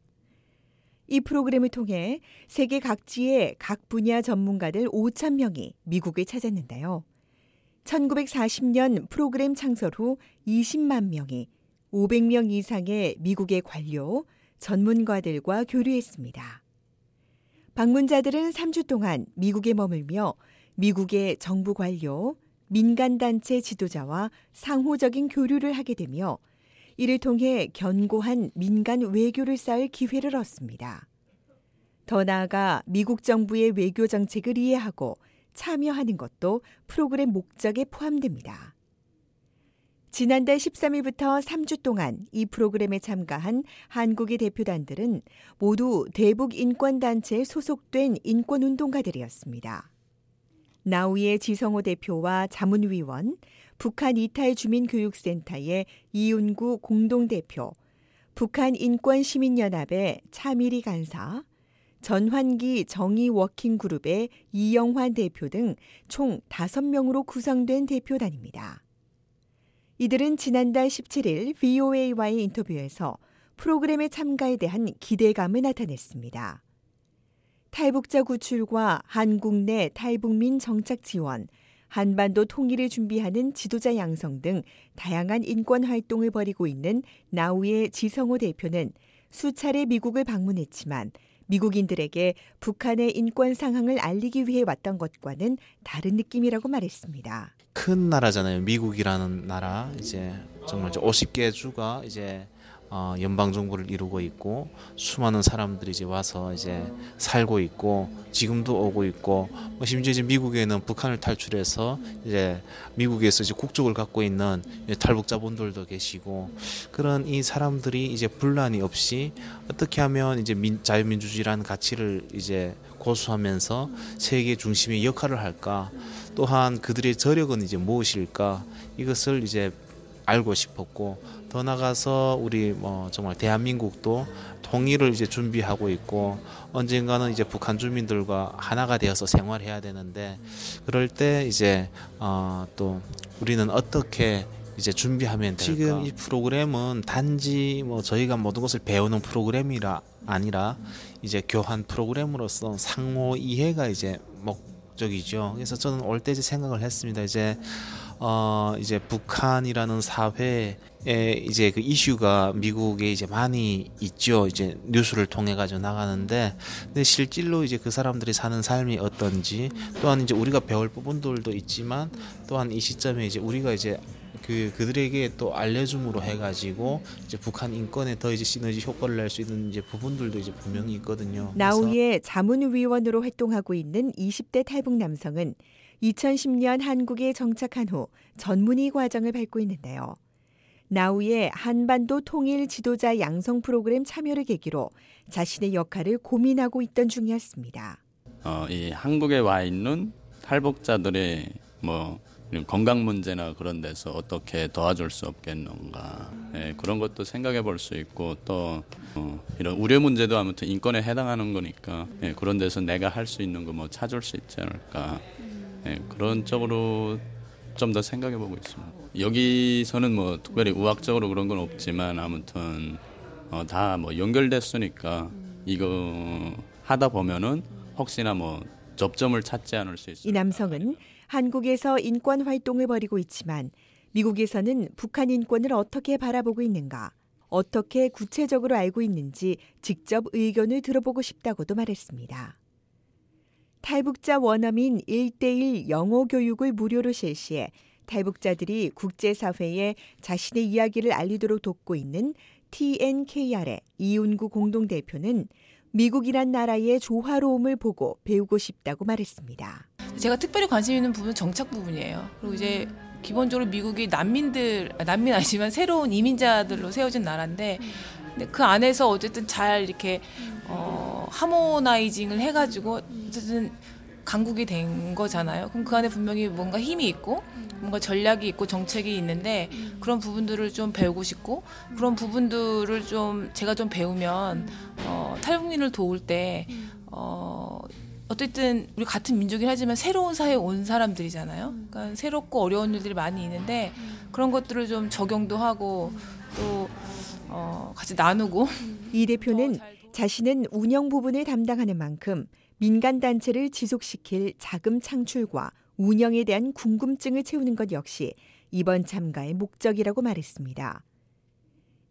이 프로그램을 통해 세계 각지의 각 분야 전문가들 5천 명이 미국을 찾았는데요. 1940년 프로그램 창설 후 20만 명이 500명 이상의 미국의 관료, 전문가들과 교류했습니다. 방문자들은 3주 동안 미국에 머물며 미국의 정부 관료, 민간단체 지도자와 상호적인 교류를 하게 되며 이를 통해 견고한 민간 외교를 쌓을 기회를 얻습니다. 더 나아가 미국 정부의 외교 정책을 이해하고 참여하는 것도 프로그램 목적에 포함됩니다. 지난달 13일부터 3주 동안 이 프로그램에 참가한 한국의 대표단들은 모두 대북 인권단체에 소속된 인권운동가들이었습니다. 나우이의 지성호 대표와 자문위원, 북한 이탈 주민교육센터의 이윤구 공동대표, 북한 인권시민연합의 차미리 간사, 전환기 정의 워킹그룹의 이영환 대표 등 총 5명으로 구성된 대표단입니다. 이들은 지난달 17일 VOA와의 인터뷰에서 프로그램의 참가에 대한 기대감을 나타냈습니다. 탈북자 구출과 한국 내 탈북민 정착 지원, 한반도 통일을 준비하는 지도자 양성 등 다양한 인권 활동을 벌이고 있는 나우의 지성호 대표는 수차례 미국을 방문했지만 미국인들에게 북한의 인권 상황을 알리기 위해 왔던 것과는 다른 느낌이라고 말했습니다. 큰 나라잖아요. 미국이라는 나라 이제 정말 50개 주가 이제 어, 연방 정부를 이루고 있고 수많은 사람들이 이제 와서 이제 살고 있고 지금도 오고 있고 뭐 심지어 이제 미국에는 북한을 탈출해서 이제 미국에서 이제 국적을 갖고 있는 탈북자분들도 계시고 그런 이 사람들이 이제 분란이 없이 어떻게 하면 이제 민, 자유민주주의라는 가치를 이제 고수하면서 세계 중심의 역할을 할까 또한 그들의 저력은 이제 무엇일까 이것을 이제 알고 싶었고 더 나가서 우리 뭐 정말 대한민국도 통일을 이제 준비하고 있고 언젠가는 이제 북한 주민들과 하나가 되어서 생활해야 되는데 그럴 때 이제 어또 우리는 어떻게 이제 준비하면 될까? 지금 이 프로그램은 단지 뭐 저희가 모든 것을 배우는 프로그램이라 아니라 이제 교환 프로그램으로서 상호 이해가 이제 목적이죠. 그래서 저는 올 때 이제 생각을 했습니다. 이제 어 이제 북한이라는 사회에 이제 그 이슈가 미국에 이제 많이 있죠. 이제 뉴스를 통해 가지고 나가는데 근데 실질로 이제 그 사람들이 사는 삶이 어떤지 또한 이제 우리가 배울 부분들도 있지만 또한 이 시점에 이제 우리가 이제 그 그들에게 또 알려줌으로 해가지고 이제 북한 인권에 더 이제 시너지 효과를 낼 수 있는 이제 부분들도 이제 분명히 있거든요. 나우이의 자문위원으로 활동하고 있는 20대 탈북 남성은 2010년 한국에 정착한 후 전문의 과정을 밟고 있는데요. 나우의 한반도 통일 지도자 양성 프로그램 참여를 계기로 자신의 역할을 고민하고 있던 중이었습니다. 어, 이 한국에 와 있는 탈북자들의 뭐 건강 문제나 그런 데서 어떻게 도와줄 수 없겠는가 예, 그런 것도 생각해 볼 수 있고 또 어, 이런 우려 문제도 아무튼 인권에 해당하는 거니까 예, 그런 데서 내가 할 수 있는 거 뭐 찾을 수 있지 않을까 예, 그런 쪽으로 좀 더 생각해 보고 있습니다. 여기서는 뭐 특별히 우학적으로 그런 건 없지만 아무튼 어, 다 뭐 연결됐으니까 이거 하다 보면은 혹시나 뭐 접점을 찾지 않을 수 있어요. 이 남성은 한국에서 인권 활동을 벌이고 있지만 미국에서는 북한 인권을 어떻게 바라보고 있는가, 어떻게 구체적으로 알고 있는지 직접 의견을 들어보고 싶다고도 말했습니다. 탈북자 원어민 1대1 영어 교육을 무료로 실시해 탈북자들이 국제사회에 자신의 이야기를 알리도록 돕고 있는 TNKR의 이윤구 공동대표는 미국이란 나라의 조화로움을 보고 배우고 싶다고 말했습니다. 제가 특별히 관심 있는 부분은 정착 부분이에요. 그리고 이제 기본적으로 미국이 난민들 난민 아니지만 새로운 이민자들로 세워진 나라인데 근데 그 안에서 어쨌든 잘 이렇게 어, 하모나이징을 해가지고 어쨌든 강국이 된 거잖아요. 그럼 그 안에 분명히 뭔가 힘이 있고 뭔가 전략이 있고 정책이 있는데 그런 부분들을 좀 배우고 싶고 그런 부분들을 좀 제가 좀 배우면 어, 탈북민을 도울 때 어, 어쨌든 우리 같은 민족이긴 하지만 새로운 사회에 온 사람들이잖아요. 그러니까 새롭고 어려운 일들이 많이 있는데 그런 것들을 좀 적용도 하고 또 어, 같이 나누고 이 대표는 자신은 운영 부분을 담당하는 만큼 민간 단체를 지속시킬 자금 창출과 운영에 대한 궁금증을 채우는 것 역시 이번 참가의 목적이라고 말했습니다.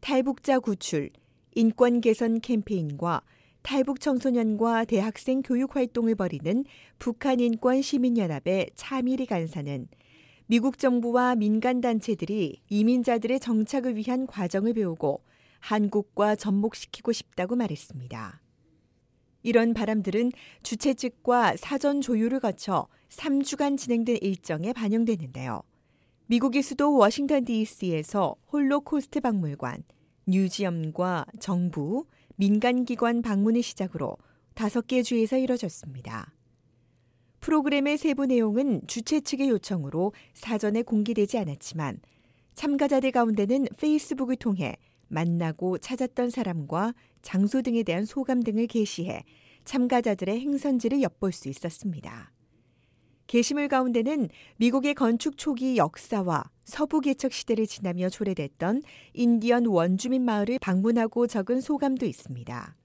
탈북자 구출, 인권 개선 캠페인과 탈북 청소년과 대학생 교육 활동을 벌이는 북한 인권 시민연합의 차미리 간사는 미국 정부와 민간 단체들이 이민자들의 정착을 위한 과정을 배우고 한국과 접목시키고 싶다고 말했습니다. 이런 바람들은 주최 측과 사전 조율을 거쳐 3주간 진행된 일정에 반영되는데요. 미국의 수도 워싱턴 DC에서 홀로코스트 박물관, 뮤지엄과 정부, 민간기관 방문을 시작으로 다섯 개 주에서 이뤄졌습니다. 프로그램의 세부 내용은 주최 측의 요청으로 사전에 공개되지 않았지만 참가자들 가운데는 페이스북을 통해 만나고 찾았던 사람과 장소 등에 대한 소감 등을 게시해 참가자들의 행선지를 엿볼 수 있었습니다. 게시물 가운데는 미국의 건축 초기 역사와 서부 개척 시대를 지나며 초래됐던 인디언 원주민 마을을 방문하고 적은 소감도 있습니다.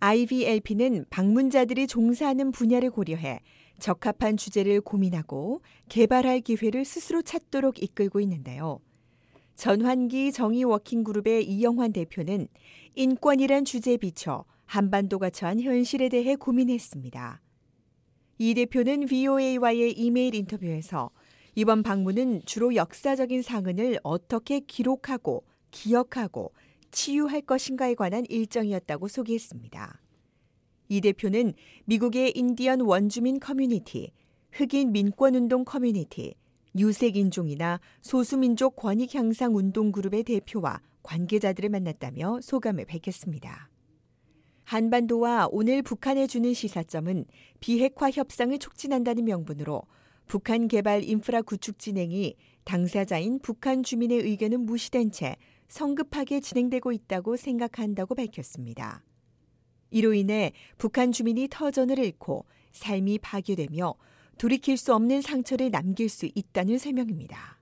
IVLP는 방문자들이 종사하는 분야를 고려해 적합한 주제를 고민하고 개발할 기회를 스스로 찾도록 이끌고 있는데요. 전환기 정의 워킹그룹의 이영환 대표는 인권이란 주제에 비춰 한반도가 처한 현실에 대해 고민했습니다. 이 대표는 VOA와의 이메일 인터뷰에서 이번 방문은 주로 역사적인 상흔을 어떻게 기록하고 기억하고 치유할 것인가에 관한 일정이었다고 소개했습니다. 이 대표는 미국의 인디언 원주민 커뮤니티, 흑인 민권운동 커뮤니티, 유색인종이나 소수민족 권익 향상 운동 그룹의 대표와 관계자들을 만났다며 소감을 밝혔습니다. 한반도와 오늘 북한에 주는 시사점은 비핵화 협상을 촉진한다는 명분으로 북한 개발 인프라 구축 진행이 당사자인 북한 주민의 의견은 무시된 채 성급하게 진행되고 있다고 생각한다고 밝혔습니다. 이로 인해 북한 주민이 터전을 잃고 삶이 파괴되며 돌이킬 수 없는 상처를 남길 수 있다는 설명입니다.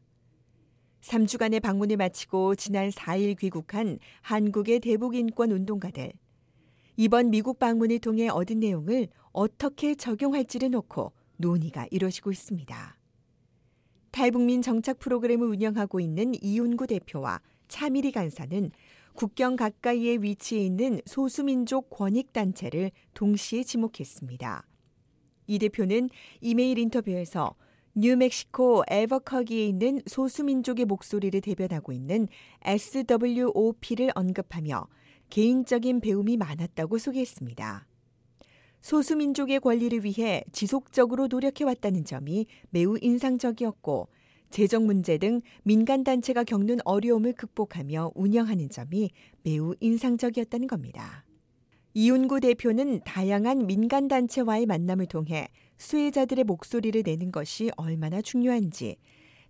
3주간의 방문을 마치고 지난 4일 귀국한 한국의 대북인권 운동가들. 이번 미국 방문을 통해 얻은 내용을 어떻게 적용할지를 놓고 논의가 이뤄지고 있습니다. 탈북민 정착 프로그램을 운영하고 있는 이윤구 대표와 차미리 간사는 국경 가까이에 위치해 있는 소수민족 권익단체를 동시에 지목했습니다. 이 대표는 이메일 인터뷰에서 뉴멕시코 에버커기에 있는 소수민족의 목소리를 대변하고 있는 SWOP를 언급하며 개인적인 배움이 많았다고 소개했습니다. 소수민족의 권리를 위해 지속적으로 노력해왔다는 점이 매우 인상적이었고 재정 문제 등 민간단체가 겪는 어려움을 극복하며 운영하는 점이 매우 인상적이었다는 겁니다. 이윤구 대표는 다양한 민간단체와의 만남을 통해 수혜자들의 목소리를 내는 것이 얼마나 중요한지,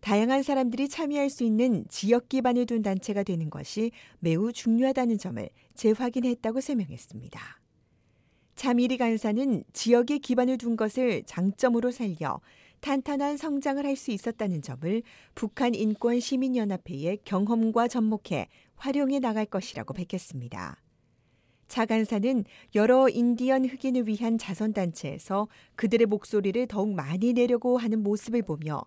다양한 사람들이 참여할 수 있는 지역 기반을 둔 단체가 되는 것이 매우 중요하다는 점을 재확인했다고 설명했습니다. 차미리 간사는 지역에 기반을 둔 것을 장점으로 살려 탄탄한 성장을 할 수 있었다는 점을 북한 인권 시민연합회의 경험과 접목해 활용해 나갈 것이라고 밝혔습니다. 차 간사는 여러 인디언 흑인을 위한 자선단체에서 그들의 목소리를 더욱 많이 내려고 하는 모습을 보며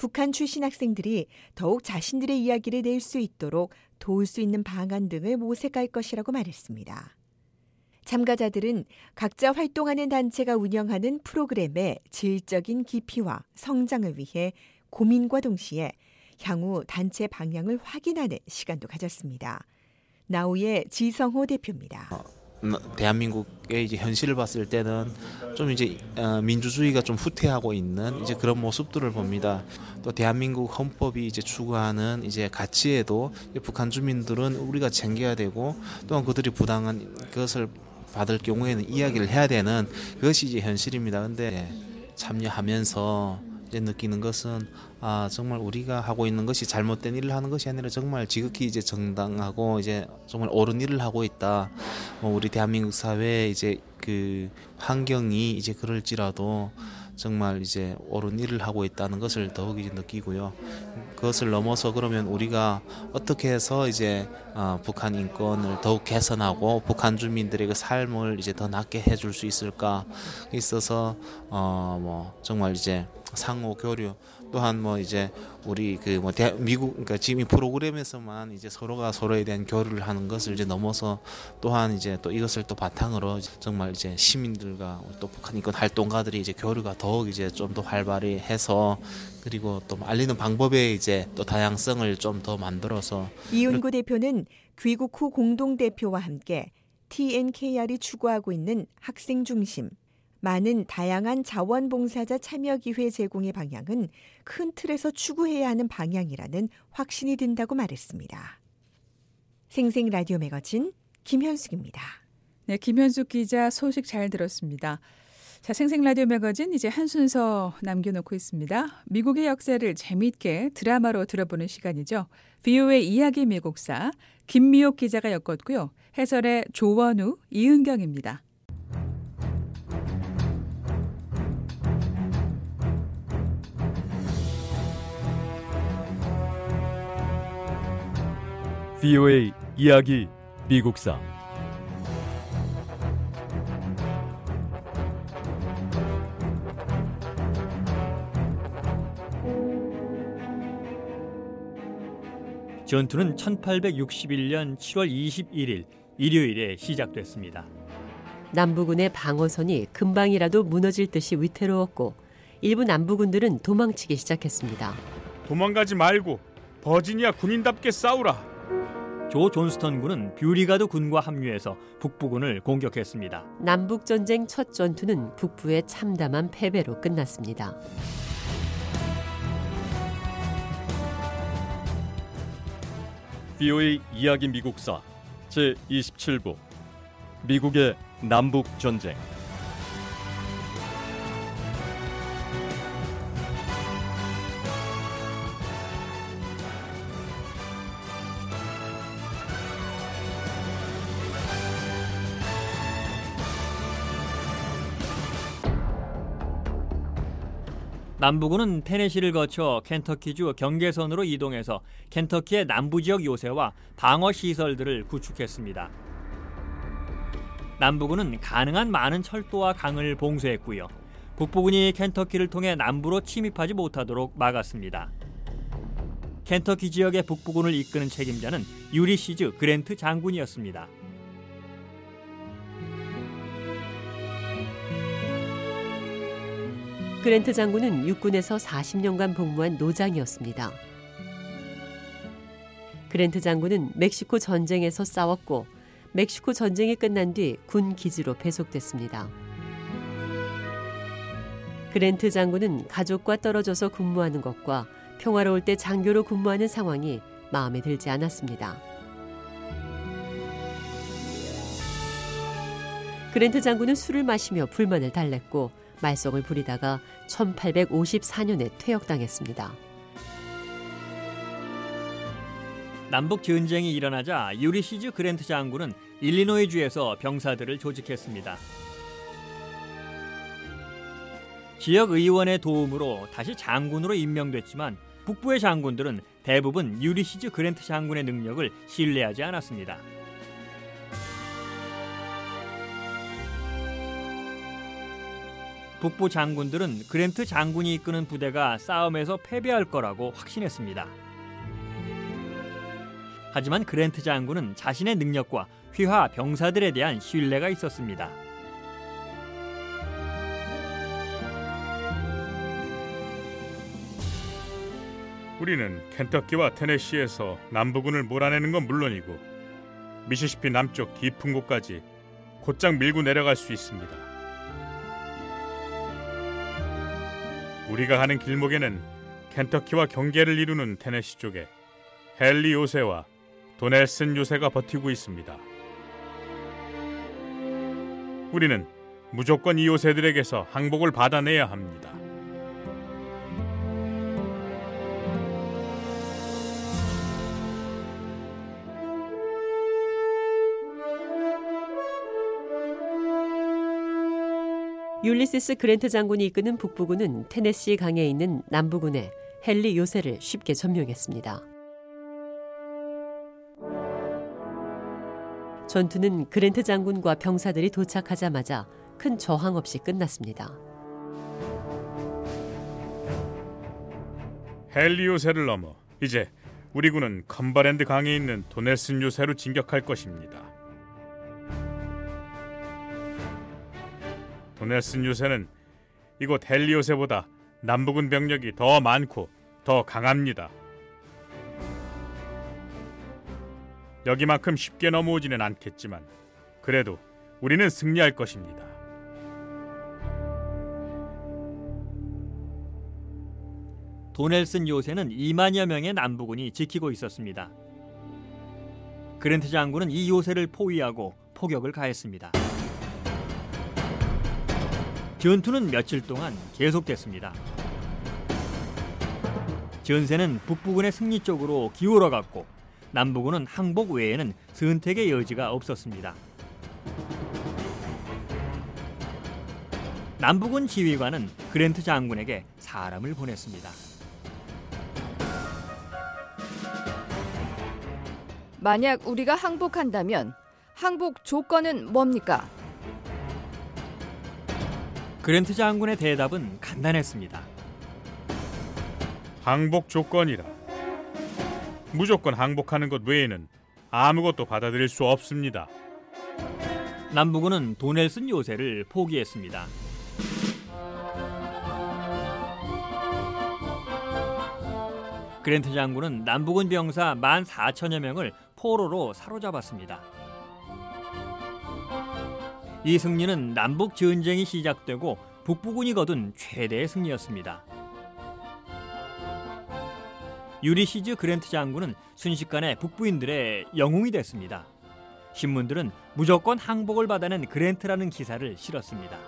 북한 출신 학생들이 더욱 자신들의 이야기를 낼 수 있도록 도울 수 있는 방안 등을 모색할 것이라고 말했습니다. 참가자들은 각자 활동하는 단체가 운영하는 프로그램의 질적인 깊이와 성장을 위해 고민과 동시에 향후 단체 방향을 확인하는 시간도 가졌습니다. 나우의 지성호 대표입니다. 대한민국의 이제 현실을 봤을 때는 좀 이제 어, 민주주의가 좀 후퇴하고 있는 이제 그런 모습들을 봅니다. 또 대한민국 헌법이 이제 추구하는 이제 가치에도 북한 주민들은 우리가 챙겨야 되고 또한 그들이 부당한 것을 받을 경우에는 이야기를 해야 되는 그것이 이제 현실입니다. 근데 참여하면서 이제 느끼는 것은 아 정말 우리가 하고 있는 것이 잘못된 일을 하는 것이 아니라 정말 지극히 이제 정당하고 이제 정말 옳은 일을 하고 있다. 뭐 우리 대한민국 사회 이제 그 환경이 이제 그럴지라도 정말 이제 옳은 일을 하고 있다는 것을 더욱 이제 느끼고요. 그것을 넘어서 그러면 우리가 어떻게 해서 이제 어, 북한 인권을 더욱 개선하고 북한 주민들의 그 삶을 이제 더 낫게 해줄 수 있을까 있어서 어 뭐 정말 이제 상호 교류 또한 뭐 이제 우리 그 뭐 미국 그러니까 지금 이 프로그램에서만 이제 서로가 서로에 대한 교류를 하는 것을 이제 넘어서 또한 이제 또 이것을 또 바탕으로 정말 이제 시민들과 또 북한 인권 활동가들이 이제 교류가 더욱 이제 좀 더 활발히 해서 그리고 또 알리는 방법에 이제 또 다양성을 좀 더 만들어서 이은구 대표는 귀국 후 공동 대표와 함께 TNKR이 추구하고 있는 학생 중심 많은 다양한 자원봉사자 참여 기회 제공의 방향은 큰 틀에서 추구해야 하는 방향이라는 확신이 든다고 말했습니다. 생생 라디오 매거진 김현숙입니다. 네, 김현숙 기자 소식 잘 들었습니다. 자, 생생 라디오 매거진 이제 한 순서 남겨놓고 있습니다. 미국의 역사를 재미있게 드라마로 들어보는 시간이죠. VOA 이야기 미국사 김미옥 기자가 엮었고요. 해설의 조원우, 이은경입니다. VOA 이야기 미국사 전투는 1861년 7월 21일 일요일에 시작됐습니다. 남부군의 방어선이 금방이라도 무너질 듯이 위태로웠고 일부 남부군들은 도망치기 시작했습니다. 도망가지 말고 버지니아 군인답게 싸우라. 조 존스턴 군은 뷰리가드 군과 합류해서 북부군을 공격했습니다. 남북 전쟁 첫 전투는 북부의 참담한 패배로 끝났습니다. VOA 이야기 미국사 제 27부 미국의 남북 전쟁 남부군은 테네시를 거쳐 켄터키주 경계선으로 이동해서 켄터키의 남부 지역 요새와 방어 시설들을 구축했습니다. 남부군은 가능한 많은 철도와 강을 봉쇄했고요. 북부군이 켄터키를 통해 남부로 침입하지 못하도록 막았습니다. 켄터키 지역의 북부군을 이끄는 책임자는 유리 시즈 그랜트 장군이었습니다. 그랜트 장군은 육군에서 40년간 복무한 노장이었습니다. 그랜트 장군은 멕시코 전쟁에서 싸웠고 멕시코 전쟁이 끝난 뒤 군 기지로 배속됐습니다. 그랜트 장군은 가족과 떨어져서 근무하는 것과 평화로울 때 장교로 근무하는 상황이 마음에 들지 않았습니다. 그랜트 장군은 술을 마시며 불만을 달랬고 말썽을 부리다가 1854년에 퇴역당했습니다. 남북 전쟁이 일어나자 유리시즈 그랜트 장군은 일리노이주에서 병사들을 조직했습니다. 지역 의원의 도움으로 다시 장군으로 임명됐지만 북부의 장군들은 대부분 유리시즈 그랜트 장군의 능력을 신뢰하지 않았습니다. 북부 장군들은 그랜트 장군이 이끄는 부대가 싸움에서 패배할 거라고 확신했습니다. 하지만 그랜트 장군은 자신의 능력과 휘하 병사들에 대한 신뢰가 있었습니다. 우리는 켄터키와 테네시에서 남부군을 몰아내는 건 물론이고 미시시피 남쪽 깊은 곳까지 곧장 밀고 내려갈 수 있습니다. 우리가 가는 길목에는 켄터키와 경계를 이루는 테네시 쪽에 헨리 요새와 도넬슨 요새가 버티고 있습니다. 우리는 무조건 이 요새들에게서 항복을 받아내야 합니다. 율리시스 그랜트 장군이 이끄는 북부군은 테네시 강에 있는 남부군의 헨리 요새를 쉽게 점령했습니다. 전투는 그랜트 장군과 병사들이 도착하자마자 큰 저항 없이 끝났습니다. 헨리 요새를 넘어 이제 우리 군은 컴버랜드 강에 있는 도넬슨 요새로 진격할 것입니다. 도넬슨 요새는 이곳 헨리 요새보다 남부군 병력이 더 많고 더 강합니다. 여기만큼 쉽게 넘어오지는 않겠지만 그래도 우리는 승리할 것입니다. 도넬슨 요새는 2만여 명의 남부군이 지키고 있었습니다. 그랜트 장군은 이 요새를 포위하고 포격을 가했습니다. 전투는 며칠 동안 계속됐습니다. 전세는 북부군의 승리 쪽으로 기울어갔고 남부군은 항복 외에는 선택의 여지가 없었습니다. 남부군 지휘관은 그랜트 장군에게 사람을 보냈습니다. 만약 우리가 항복한다면 항복 조건은 뭡니까? 그랜트 장군의 대답은 간단했습니다. 항복 조건이라 무조건 항복하는 것 외에는 아무것도 받아들일 수 없습니다. 남부군은 도넬슨 요새를 포기했습니다. 그랜트 장군은 남부군 병사 1만 4천여 명을 포로로 사로잡았습니다. 이 승리는 남북 전쟁이 시작되고 북부군이 거둔 최대의 승리였습니다. 유리시즈 그랜트 장군은 순식간에 북부인들의 영웅이 됐습니다. 신문들은 무조건 항복을 받아낸 그랜트라는 기사를 실었습니다.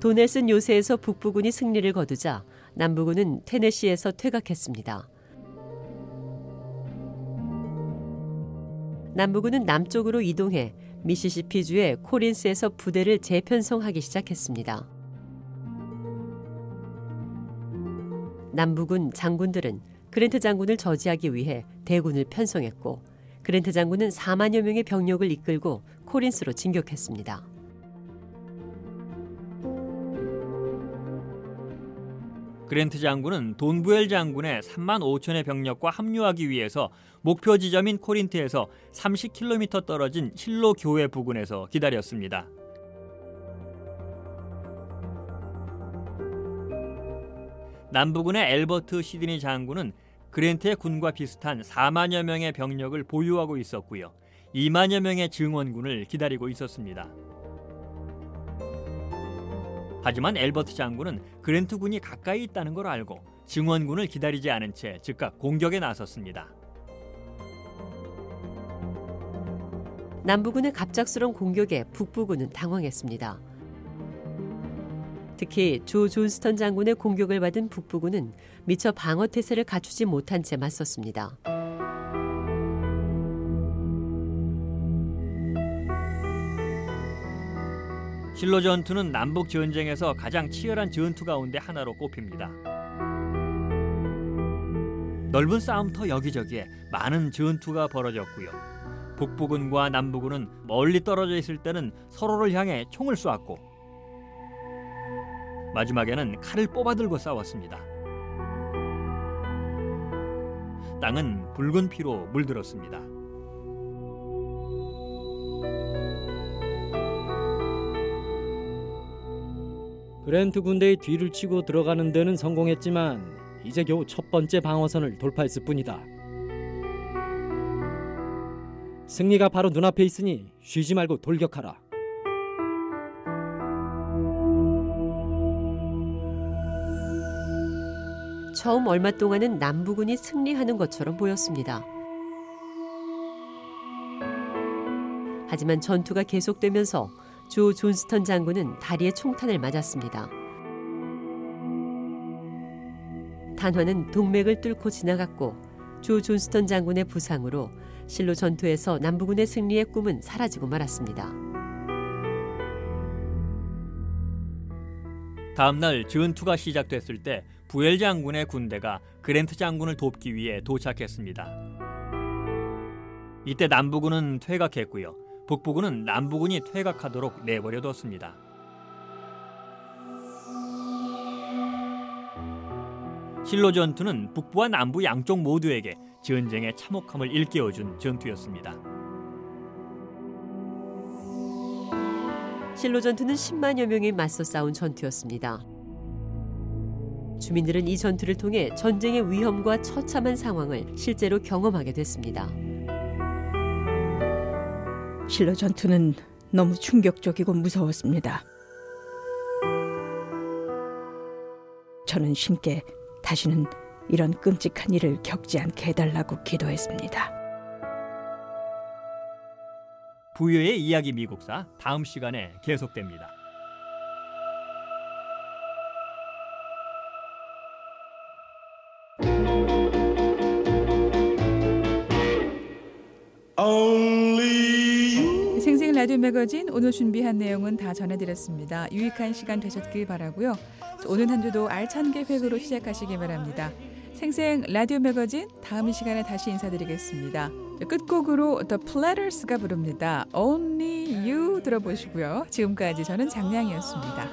도넬슨 요새에서 북부군이 승리를 거두자 남부군은 테네시에서 퇴각했습니다. 남부군은 남쪽으로 이동해 미시시피주의 코린스에서 부대를 재편성하기 시작했습니다. 남부군 장군들은 그랜트 장군을 저지하기 위해 대군을 편성했고 그랜트 장군은 4만여 명의 병력을 이끌고 코린스로 진격했습니다. 그랜트 장군은 돈부엘 장군의 3만 5천의 병력과 합류하기 위해서 목표 지점인 코린트에서 30km 떨어진 실로 교회 부근에서 기다렸습니다. 남부군의 엘버트 시드니 장군은 그랜트의 군과 비슷한 4만여 명의 병력을 보유하고 있었고요. 2만여 명의 증원군을 기다리고 있었습니다. 하지만 엘버트 장군은 그랜트 군이 가까이 있다는 걸 알고 증원군을 기다리지 않은 채 즉각 공격에 나섰습니다. 남부군의 갑작스러운 공격에 북부군은 당황했습니다. 특히 조 존스턴 장군의 공격을 받은 북부군은 미처 방어 태세를 갖추지 못한 채 맞섰습니다. 실로 전투는 남북 전쟁에서 가장 치열한 전투 가운데 하나로 꼽힙니다. 넓은 싸움터 여기저기에 많은 전투가 벌어졌고요. 북부군과 남부군은 멀리 떨어져 있을 때는 서로를 향해 총을 쏘았고 마지막에는 칼을 뽑아들고 싸웠습니다. 땅은 붉은 피로 물들었습니다. 그랜트 군대의 뒤를 치고 들어가는 데는 성공했지만 이제 겨우 첫 번째 방어선을 돌파했을 뿐이다. 승리가 바로 눈앞에 있으니 쉬지 말고 돌격하라. 처음 얼마 동안은 남부군이 승리하는 것처럼 보였습니다. 하지만 전투가 계속되면서 조 존스턴 장군은 다리에 총탄을 맞았습니다. 탄환은 동맥을 뚫고 지나갔고 조 존스턴 장군의 부상으로 실로 전투에서 남부군의 승리의 꿈은 사라지고 말았습니다. 다음 날 전투가 시작됐을 때 부엘 장군의 군대가 그랜트 장군을 돕기 위해 도착했습니다. 이때 남부군은 퇴각했고요. 북부군은 남부군이 퇴각하도록 내버려뒀습니다. 실로 전투는 북부와 남부 양쪽 모두에게 전쟁의 참혹함을 일깨워준 전투였습니다. 실로 전투는 10만여 명이 맞서 싸운 전투였습니다. 주민들은 이 전투를 통해 전쟁의 위험과 처참한 상황을 실제로 경험하게 됐습니다. 실로 전투는 너무 충격적이고 무서웠습니다. 저는 신께 다시는 이런 끔찍한 일을 겪지 않게 해달라고 기도했습니다. 부여의 이야기 미국사 다음 시간에 계속됩니다. 매거진 오늘 준비한 내용은 다 전해드렸습니다. 유익한 시간 되셨길 바라고요. 오늘 한 주도 알찬 계획으로 시작하시기 바랍니다. 생생 라디오 매거진 다음 시간에 다시 인사드리겠습니다. 끝곡으로 The Platters가 부릅니다. Only You 들어보시고요. 지금까지 저는 장량이었습니다.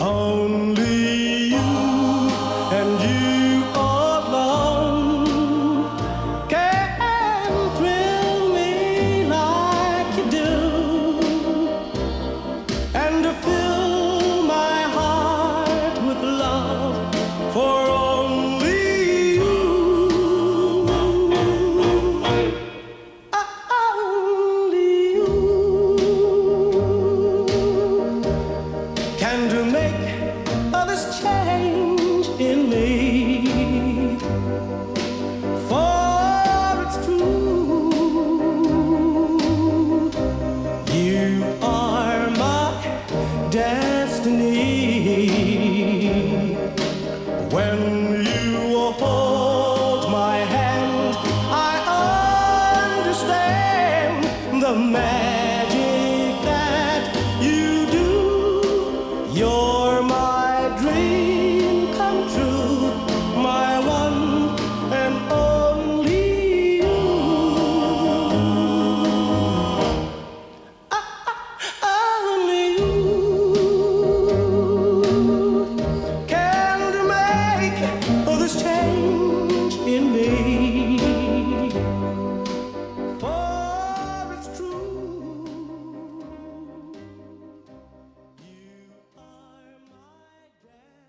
Only